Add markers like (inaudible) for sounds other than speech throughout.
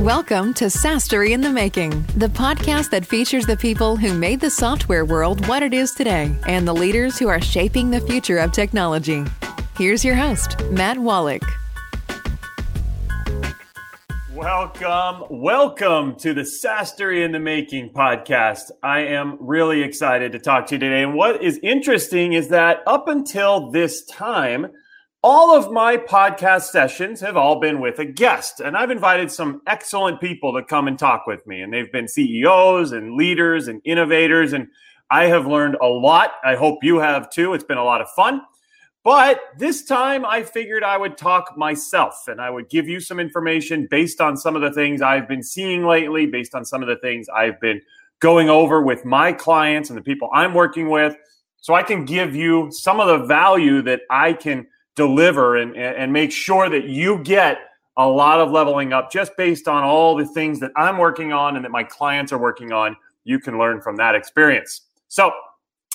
Welcome to SaaStory in the Making, the podcast that features the people who made the software world what it is today and the leaders who are shaping the future of technology. Here's your host, Matt Wolach. Welcome, welcome to the SaaStory in the Making podcast. I am really excited to talk to you today. And what is interesting is that up until this time, all of my podcast sessions have all been with a guest, and I've invited some excellent people to come and talk with me. And they've been CEOs and leaders and innovators, and I have learned a lot. I hope you have too. It's been a lot of fun. But this time I figured I would talk myself and I would give you some information based on some of the things I've been seeing lately, based on some of the things I've been going over with my clients and the people I'm working with. So I can give you some of the value that I can deliver and, and make sure that you get a lot of leveling up just based on all the things that I'm working on and that my clients are working on. You can learn from that experience. So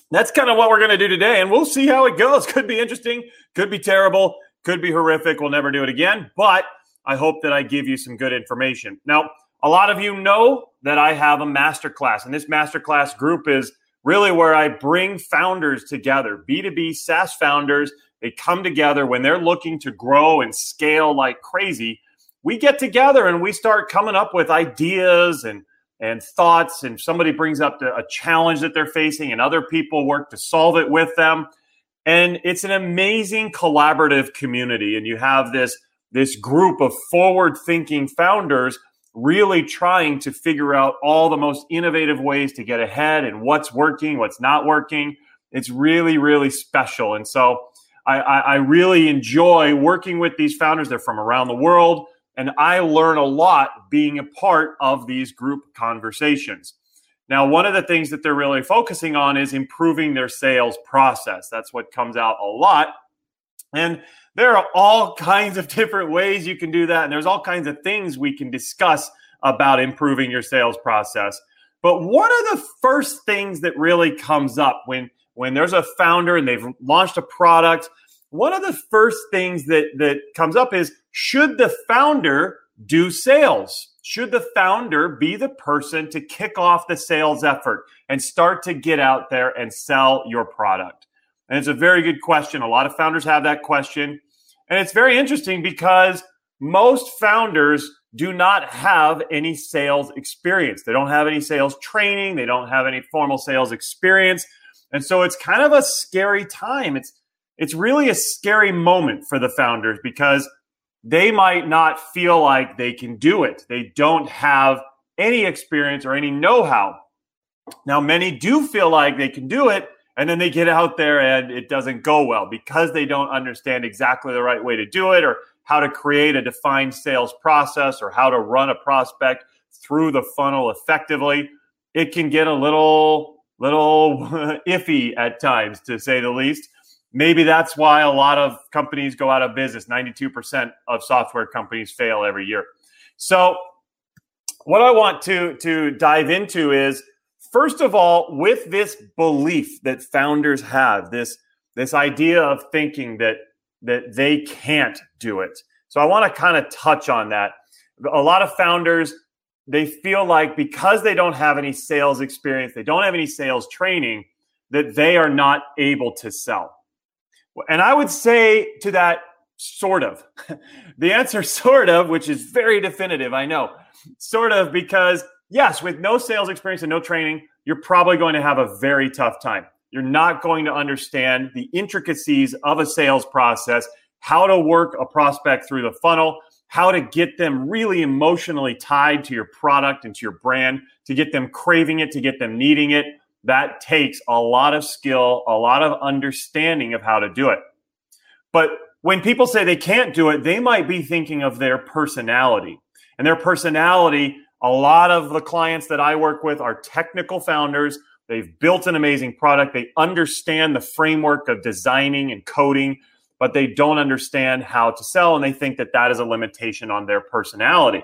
that's kind of what we're going to do today. And we'll see how it goes. (laughs) Could be interesting, could be terrible, could be horrific. We'll never do it again. But I hope that I give you some good information. Now, a lot of you know that I have a masterclass, and this masterclass group is really where I bring founders together, B2B SaaS founders. They come together when they're looking to grow and scale like crazy. We get together and we start coming up with ideas and and thoughts and somebody brings up a challenge that they're facing and other people work to solve it with them and it's an amazing collaborative community and you have this this group of forward thinking founders really trying to figure out all the most innovative ways to get ahead and what's working what's not working it's really really special and so I, I, I really enjoy working with these founders they're from around the world and I learn a lot being a part of these group conversations. Now, one of the things that they're really focusing on is improving their sales process. That's what comes out a lot. And there are all kinds of different ways you can do that. And there's all kinds of things we can discuss about improving your sales process. But one of the first things that really comes up when, when there's a founder and they've launched a product one of the first things that that comes up is should the founder do sales? Should the founder be the person to kick off the sales effort and start to get out there and sell your product? And it's a very good question. A lot of founders have that question. And it's very interesting because most founders do not have any sales experience. They don't have any sales training, they don't have any formal sales experience. And so it's kind of a scary time. It's it's really a scary moment for the founders because they might not feel like they can do it. They don't have any experience or any know how. Now, many do feel like they can do it, and then they get out there and it doesn't go well because they don't understand exactly the right way to do it or how to create a defined sales process or how to run a prospect through the funnel effectively. It can get a little, little (laughs) iffy at times, to say the least. Maybe that's why a lot of companies go out of business. 92% of software companies fail every year. So what i want to to dive into is first of all with this belief that founders have this this idea of thinking that that they can't do it so i want to kind of touch on that a lot of founders they feel like because they don't have any sales experience they don't have any sales training that they are not able to sell and I would say to that, sort of. (laughs) the answer, sort of, which is very definitive, I know. Sort of, because yes, with no sales experience and no training, you're probably going to have a very tough time. You're not going to understand the intricacies of a sales process, how to work a prospect through the funnel, how to get them really emotionally tied to your product and to your brand, to get them craving it, to get them needing it, that takes a lot of skill, a lot of understanding of how to do it. But when people say they can't do it, they might be thinking of their personality. And their personality, a lot of the clients that I work with are technical founders. They've built an amazing product. They understand the framework of designing and coding, but they don't understand how to sell. And they think that that is a limitation on their personality.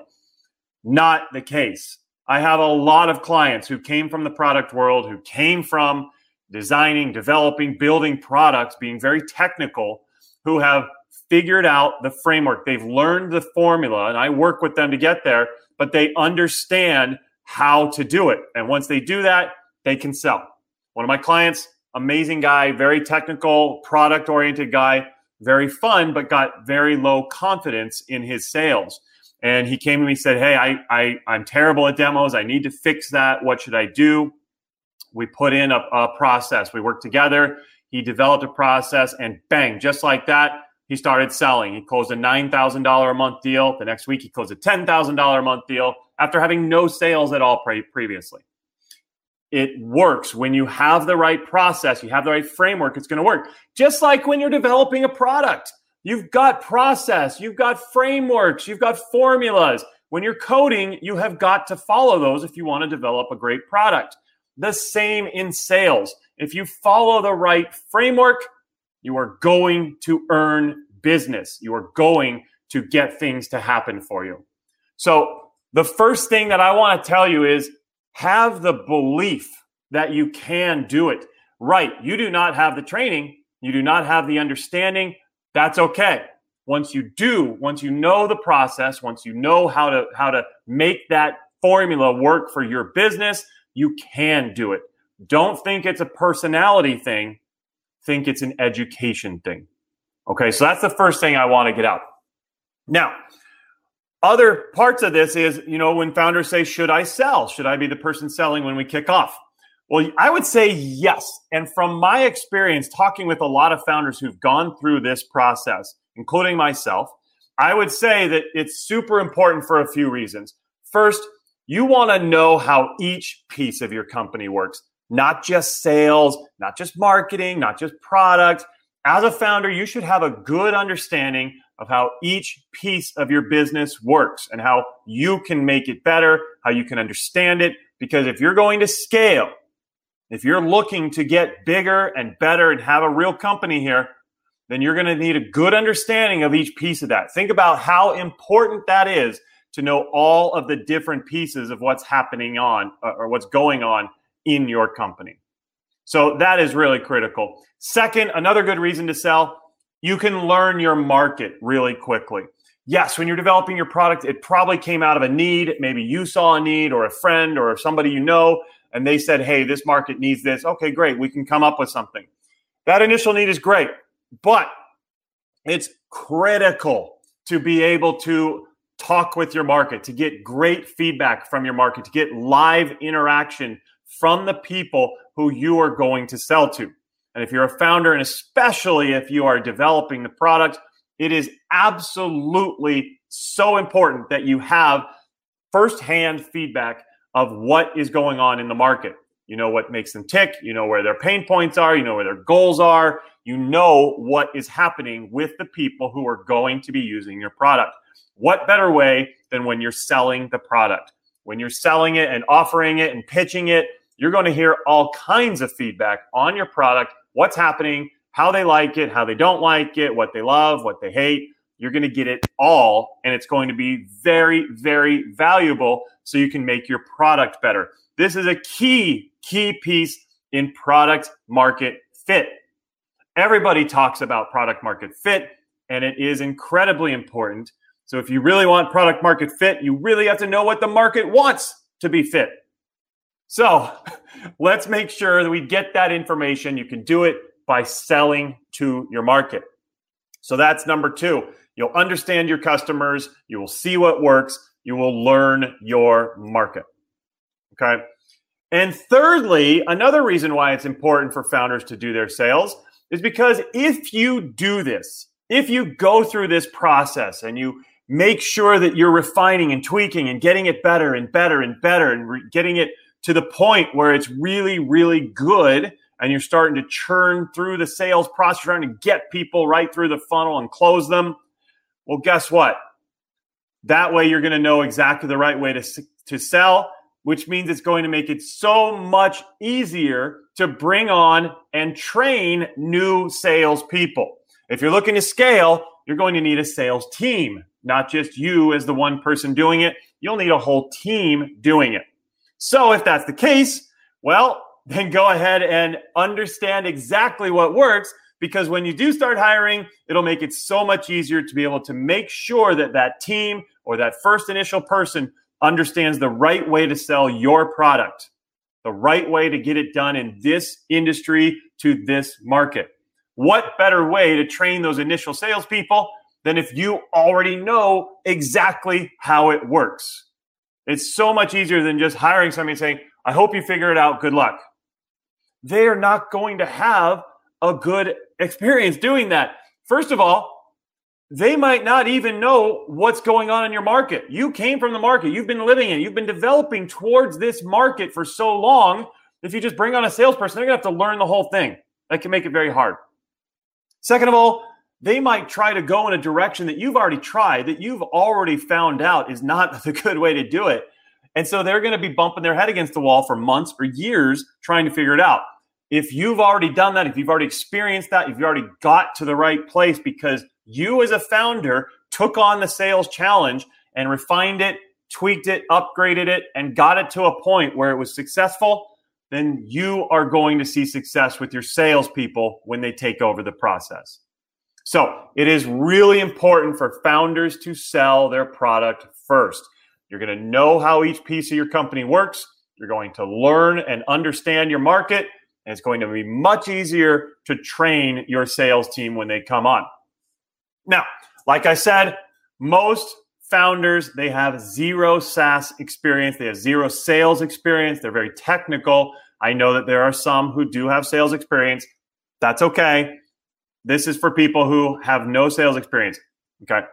Not the case. I have a lot of clients who came from the product world, who came from designing, developing, building products, being very technical, who have figured out the framework. They've learned the formula, and I work with them to get there, but they understand how to do it. And once they do that, they can sell. One of my clients, amazing guy, very technical, product oriented guy, very fun, but got very low confidence in his sales. And he came to me and said, Hey, I, I, I'm terrible at demos. I need to fix that. What should I do? We put in a, a process. We worked together. He developed a process and bang, just like that, he started selling. He closed a $9,000 a month deal. The next week, he closed a $10,000 a month deal after having no sales at all pre- previously. It works when you have the right process, you have the right framework, it's going to work. Just like when you're developing a product, you've got process, you've got frameworks, you've got formulas. When you're coding, you have got to follow those if you want to develop a great product. The same in sales. If you follow the right framework, you are going to earn business. You are going to get things to happen for you. So, the first thing that I want to tell you is have the belief that you can do it. Right. You do not have the training, you do not have the understanding. That's okay. Once you do, once you know the process, once you know how to how to make that formula work for your business, you can do it. Don't think it's a personality thing, think it's an education thing. Okay, so that's the first thing I want to get out. Now, other parts of this is, you know, when founders say, Should I sell? Should I be the person selling when we kick off? Well, I would say yes. And from my experience talking with a lot of founders who've gone through this process, including myself, I would say that it's super important for a few reasons. First, you want to know how each piece of your company works, not just sales, not just marketing, not just product. As a founder, you should have a good understanding of how each piece of your business works and how you can make it better, how you can understand it. Because if you're going to scale, if you're looking to get bigger and better and have a real company here, then you're going to need a good understanding of each piece of that. Think about how important that is to know all of the different pieces of what's happening on uh, or what's going on in your company. So that is really critical. Second, another good reason to sell, you can learn your market really quickly. Yes, when you're developing your product, it probably came out of a need. Maybe you saw a need or a friend or somebody you know, and they said, hey, this market needs this. Okay, great. We can come up with something. That initial need is great, but it's critical to be able to talk with your market, to get great feedback from your market, to get live interaction from the people who you are going to sell to. And if you're a founder, and especially if you are developing the product, it is absolutely so important that you have firsthand feedback of what is going on in the market. You know what makes them tick, you know where their pain points are, you know where their goals are, you know what is happening with the people who are going to be using your product. What better way than when you're selling the product? When you're selling it and offering it and pitching it, you're going to hear all kinds of feedback on your product, what's happening, how they like it, how they don't like it, what they love, what they hate. You're going to get it all, and it's going to be very, very valuable so you can make your product better. This is a key, key piece in product market fit. Everybody talks about product market fit, and it is incredibly important so if you really want product market fit, you really have to know what the market wants to be fit. So (laughs) let's make sure that we get that information. You can do it by selling to your market. So that's number two. You'll understand your customers, you will see what works, you will learn your market. Okay. And thirdly, another reason why it's important for founders to do their sales is because if you do this, if you go through this process and you make sure that you're refining and tweaking and getting it better and better and better and re- getting it to the point where it's really, really good and you're starting to churn through the sales process, trying to get people right through the funnel and close them. Well, guess what? That way you're going to know exactly the right way to, to sell, which means it's going to make it so much easier to bring on and train new salespeople. If you're looking to scale, you're going to need a sales team not just you as the one person doing it. You'll need a whole team doing it. So if that's the case, well, then go ahead and understand exactly what works because when you do start hiring, it'll make it so much easier to be able to make sure that that team or that first initial person understands the right way to sell your product, the right way to get it done in this industry to this market. What better way to train those initial salespeople than if you already know exactly how it works? It's so much easier than just hiring somebody and saying, I hope you figure it out. Good luck. They are not going to have a good experience doing that. First of all, they might not even know what's going on in your market. You came from the market, you've been living in, you've been developing towards this market for so long. If you just bring on a salesperson, they're going to have to learn the whole thing. That can make it very hard. Second of all, they might try to go in a direction that you've already tried, that you've already found out is not (laughs) the good way to do it. And so they're going to be bumping their head against the wall for months or years trying to figure it out if you've already done that, if you've already experienced that, if you already got to the right place because you as a founder took on the sales challenge and refined it, tweaked it, upgraded it, and got it to a point where it was successful, then you are going to see success with your salespeople when they take over the process. So it is really important for founders to sell their product first. You're going to know how each piece of your company works. You're going to learn and understand your market and it's going to be much easier to train your sales team when they come on. Now, like I said, most founders they have zero SaaS experience, they have zero sales experience, they're very technical. I know that there are some who do have sales experience. That's okay. This is for people who have no sales experience. Okay.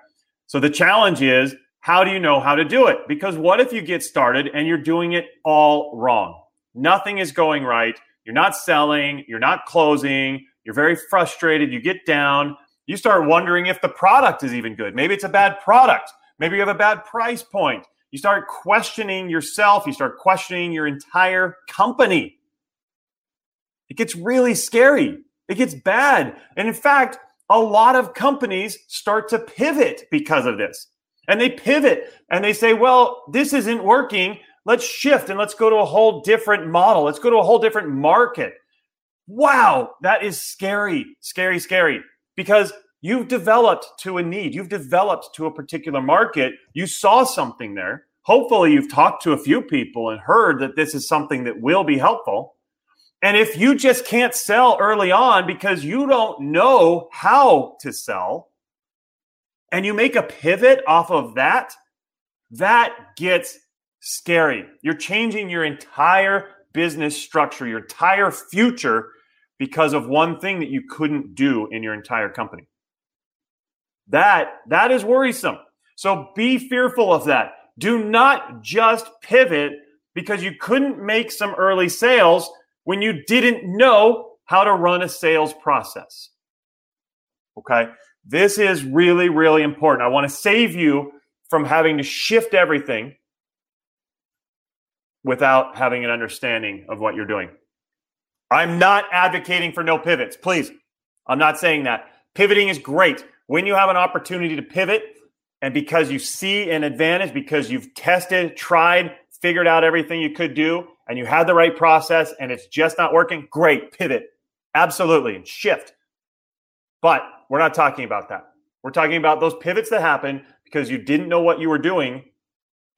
So the challenge is how do you know how to do it? Because what if you get started and you're doing it all wrong? Nothing is going right you're not selling, you're not closing, you're very frustrated, you get down, you start wondering if the product is even good. Maybe it's a bad product, maybe you have a bad price point. You start questioning yourself, you start questioning your entire company. It gets really scary. It gets bad. And in fact, a lot of companies start to pivot because of this. And they pivot and they say, well, this isn't working. Let's shift and let's go to a whole different model. Let's go to a whole different market. Wow, that is scary, scary, scary because you've developed to a need. You've developed to a particular market. You saw something there. Hopefully, you've talked to a few people and heard that this is something that will be helpful. And if you just can't sell early on because you don't know how to sell, and you make a pivot off of that, that gets scary. You're changing your entire business structure, your entire future because of one thing that you couldn't do in your entire company. That that is worrisome. So be fearful of that. Do not just pivot because you couldn't make some early sales when you didn't know how to run a sales process. Okay? This is really really important. I want to save you from having to shift everything without having an understanding of what you're doing. I'm not advocating for no pivots. Please, I'm not saying that. Pivoting is great. When you have an opportunity to pivot, and because you see an advantage, because you've tested, tried, figured out everything you could do, and you had the right process and it's just not working, great, pivot. Absolutely, and shift. But we're not talking about that. We're talking about those pivots that happen because you didn't know what you were doing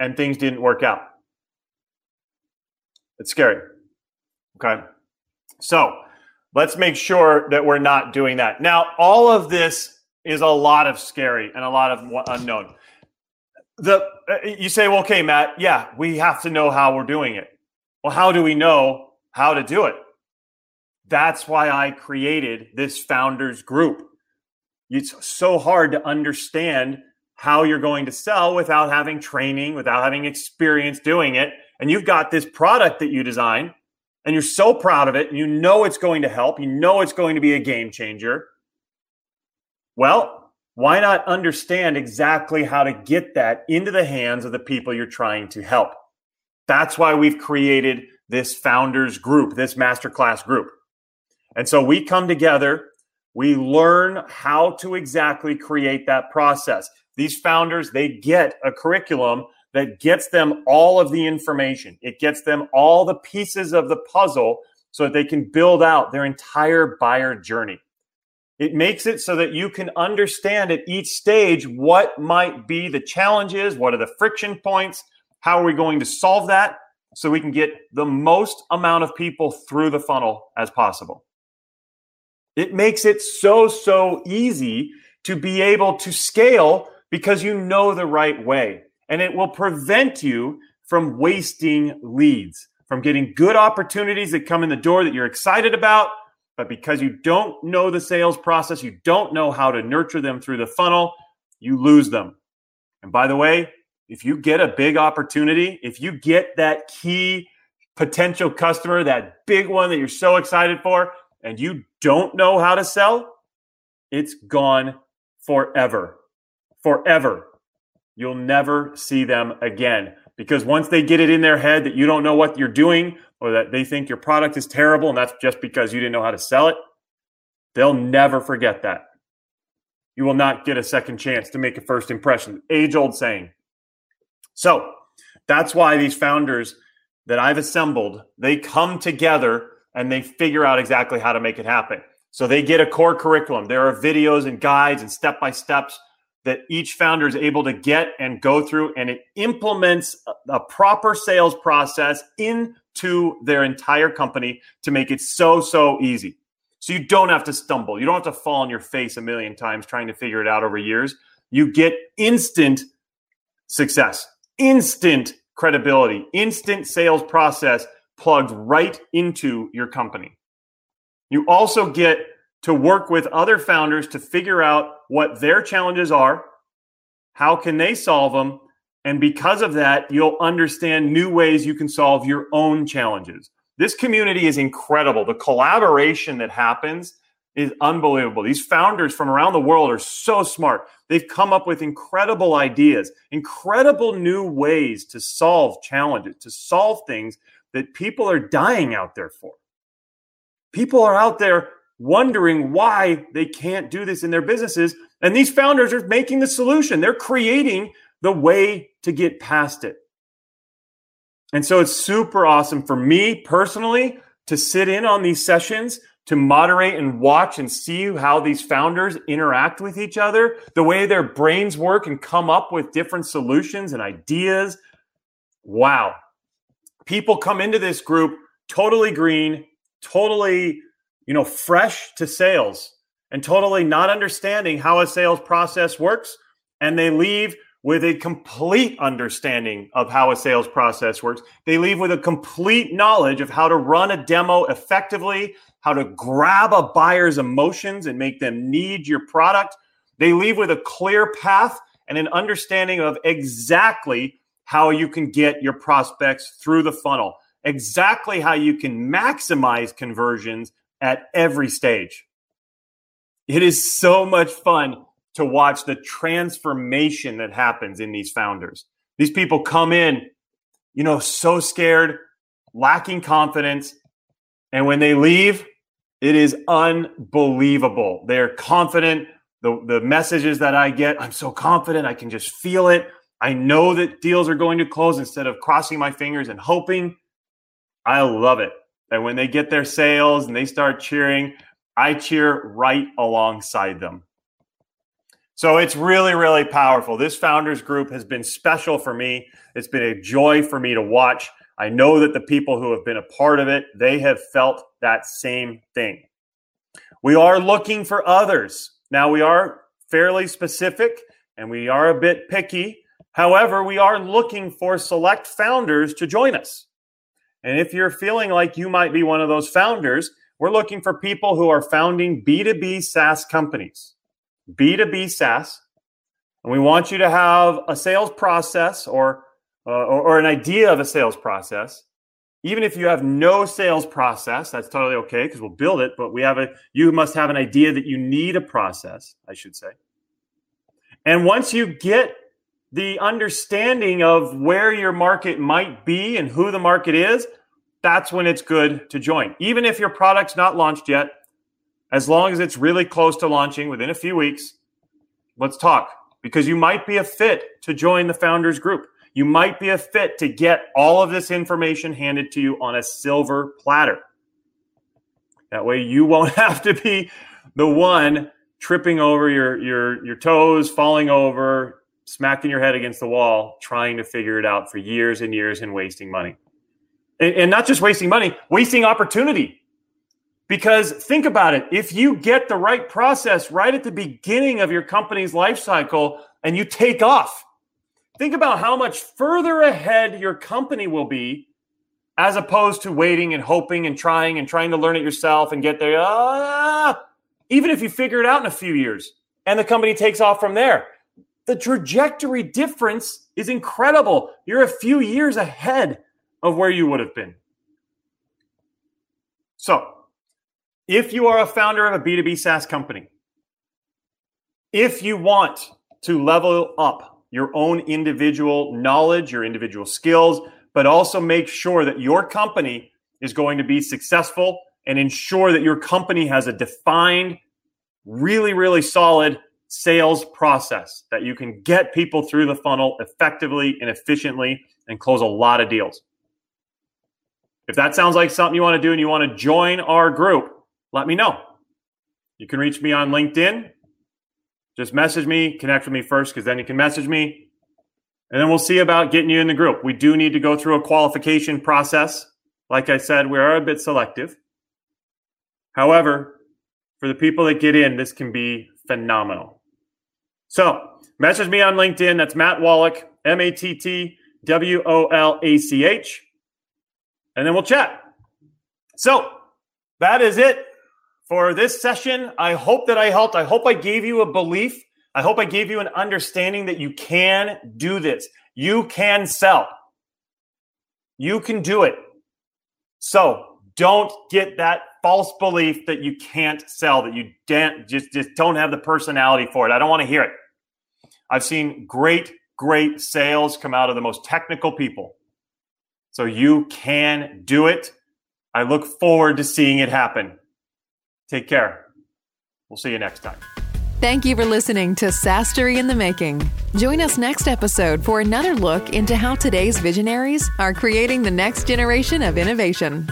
and things didn't work out. It's scary. Okay. So let's make sure that we're not doing that. Now, all of this is a lot of scary and a lot of unknown. The uh, you say, well, okay, Matt, yeah, we have to know how we're doing it. Well, how do we know how to do it? That's why I created this founders group. It's so hard to understand how you're going to sell without having training, without having experience doing it and you've got this product that you design and you're so proud of it and you know it's going to help, you know it's going to be a game changer. Well, why not understand exactly how to get that into the hands of the people you're trying to help? That's why we've created this founders group, this masterclass group. And so we come together, we learn how to exactly create that process. These founders, they get a curriculum that gets them all of the information. It gets them all the pieces of the puzzle so that they can build out their entire buyer journey. It makes it so that you can understand at each stage what might be the challenges, what are the friction points, how are we going to solve that so we can get the most amount of people through the funnel as possible. It makes it so, so easy to be able to scale because you know the right way. And it will prevent you from wasting leads, from getting good opportunities that come in the door that you're excited about. But because you don't know the sales process, you don't know how to nurture them through the funnel, you lose them. And by the way, if you get a big opportunity, if you get that key potential customer, that big one that you're so excited for, and you don't know how to sell, it's gone forever. Forever. You'll never see them again because once they get it in their head that you don't know what you're doing or that they think your product is terrible and that's just because you didn't know how to sell it, they'll never forget that. You will not get a second chance to make a first impression. Age old saying. So that's why these founders that I've assembled, they come together and they figure out exactly how to make it happen. So they get a core curriculum. There are videos and guides and step by steps that each founder is able to get and go through, and it implements a, proper sales process into their entire company to make it so, so easy. So you don't have to stumble. You don't have to fall on your face a million times trying to figure it out over years. You get instant success instant credibility, instant sales process plugged right into your company. You also get to work with other founders to figure out what their challenges are, how can they solve them, and because of that, you'll understand new ways you can solve your own challenges. This community is incredible. The collaboration that happens is unbelievable. These founders from around the world are so smart. They've come up with incredible ideas, incredible new ways to solve challenges, to solve things that people are dying out there for. People are out there wondering why they can't do this in their businesses. And these founders are making the solution. They're creating the way to get past it. And so it's super awesome for me personally to sit in on these sessions to moderate and watch and see how these founders interact with each other, the way their brains work and come up with different solutions and ideas. Wow. People come into this group totally green, totally, you know, fresh to sales and totally not understanding how a sales process works and they leave with a complete understanding of how a sales process works. They leave with a complete knowledge of how to run a demo effectively, how to grab a buyer's emotions and make them need your product. They leave with a clear path and an understanding of exactly how you can get your prospects through the funnel, exactly how you can maximize conversions at every stage. It is so much fun to watch the transformation that happens in these founders. These people come in, you know, so scared, lacking confidence. And when they leave, it is unbelievable. They're confident. The, the messages that I get, I'm so confident. I can just feel it. I know that deals are going to close instead of crossing my fingers and hoping. I love it. And when they get their sales and they start cheering, I cheer right alongside them. So it's really, really powerful. This founders group has been special for me. It's been a joy for me to watch. I know that the people who have been a part of it, they have felt that same thing. We are looking for others. Now we are fairly specific and we are a bit picky. However, we are looking for select founders to join us. And if you're feeling like you might be one of those founders, we're looking for people who are founding B2B SaaS companies. B2B SaaS. And we want you to have a sales process or, uh, or, or an idea of a sales process. Even if you have no sales process, that's totally okay because we'll build it. But we have a, you must have an idea that you need a process, I should say. And once you get the understanding of where your market might be and who the market is, that's when it's good to join. Even if your product's not launched yet, as long as it's really close to launching within a few weeks, let's talk because you might be a fit to join the founders group. You might be a fit to get all of this information handed to you on a silver platter. That way, you won't (laughs) have to be the one tripping over your your your toes, falling over, smacking your head against the wall, trying to figure it out for years and years and wasting money. And, and not just wasting money, wasting opportunity. Because think about it, if you get the right process right at the beginning of your company's life cycle and you take off, think about how much further ahead your company will be as opposed to waiting and hoping and trying and trying to learn it yourself and get there. Ah, even if you figure it out in a few years and the company takes off from there, the trajectory difference is incredible. You're a few years ahead of where you would have been. So, if you are a founder of a B2B SaaS company, if you want to level up your own individual knowledge, your individual skills, but also make sure that your company is going to be successful and ensure that your company has a defined, really, really solid sales process that you can get people through the funnel effectively and efficiently and close a lot of deals. If that sounds like something you want to do and you want to join our group, let me know. You can reach me on LinkedIn. Just message me, connect with me first, because then you can message me. And then we'll see about getting you in the group. We do need to go through a qualification process. Like I said, we are a bit selective. However, for the people that get in, this can be phenomenal. So, message me on LinkedIn. That's Matt Wolach, M A T T W O L A C H. And then we'll chat. So, that is it for this session. I hope that I helped. I hope I gave you a belief. I hope I gave you an understanding that you can do this. You can sell. You can do it. So don't get that false belief that you can't sell, that you just, just don't have the personality for it. I don't want to hear it. I've seen great, great sales come out of the most technical people. So you can do it. I look forward to seeing it happen. Take care. We'll see you next time. Thank you for listening to SaaStory in the Making. Join us next episode for another look into how today's visionaries are creating the next generation of innovation.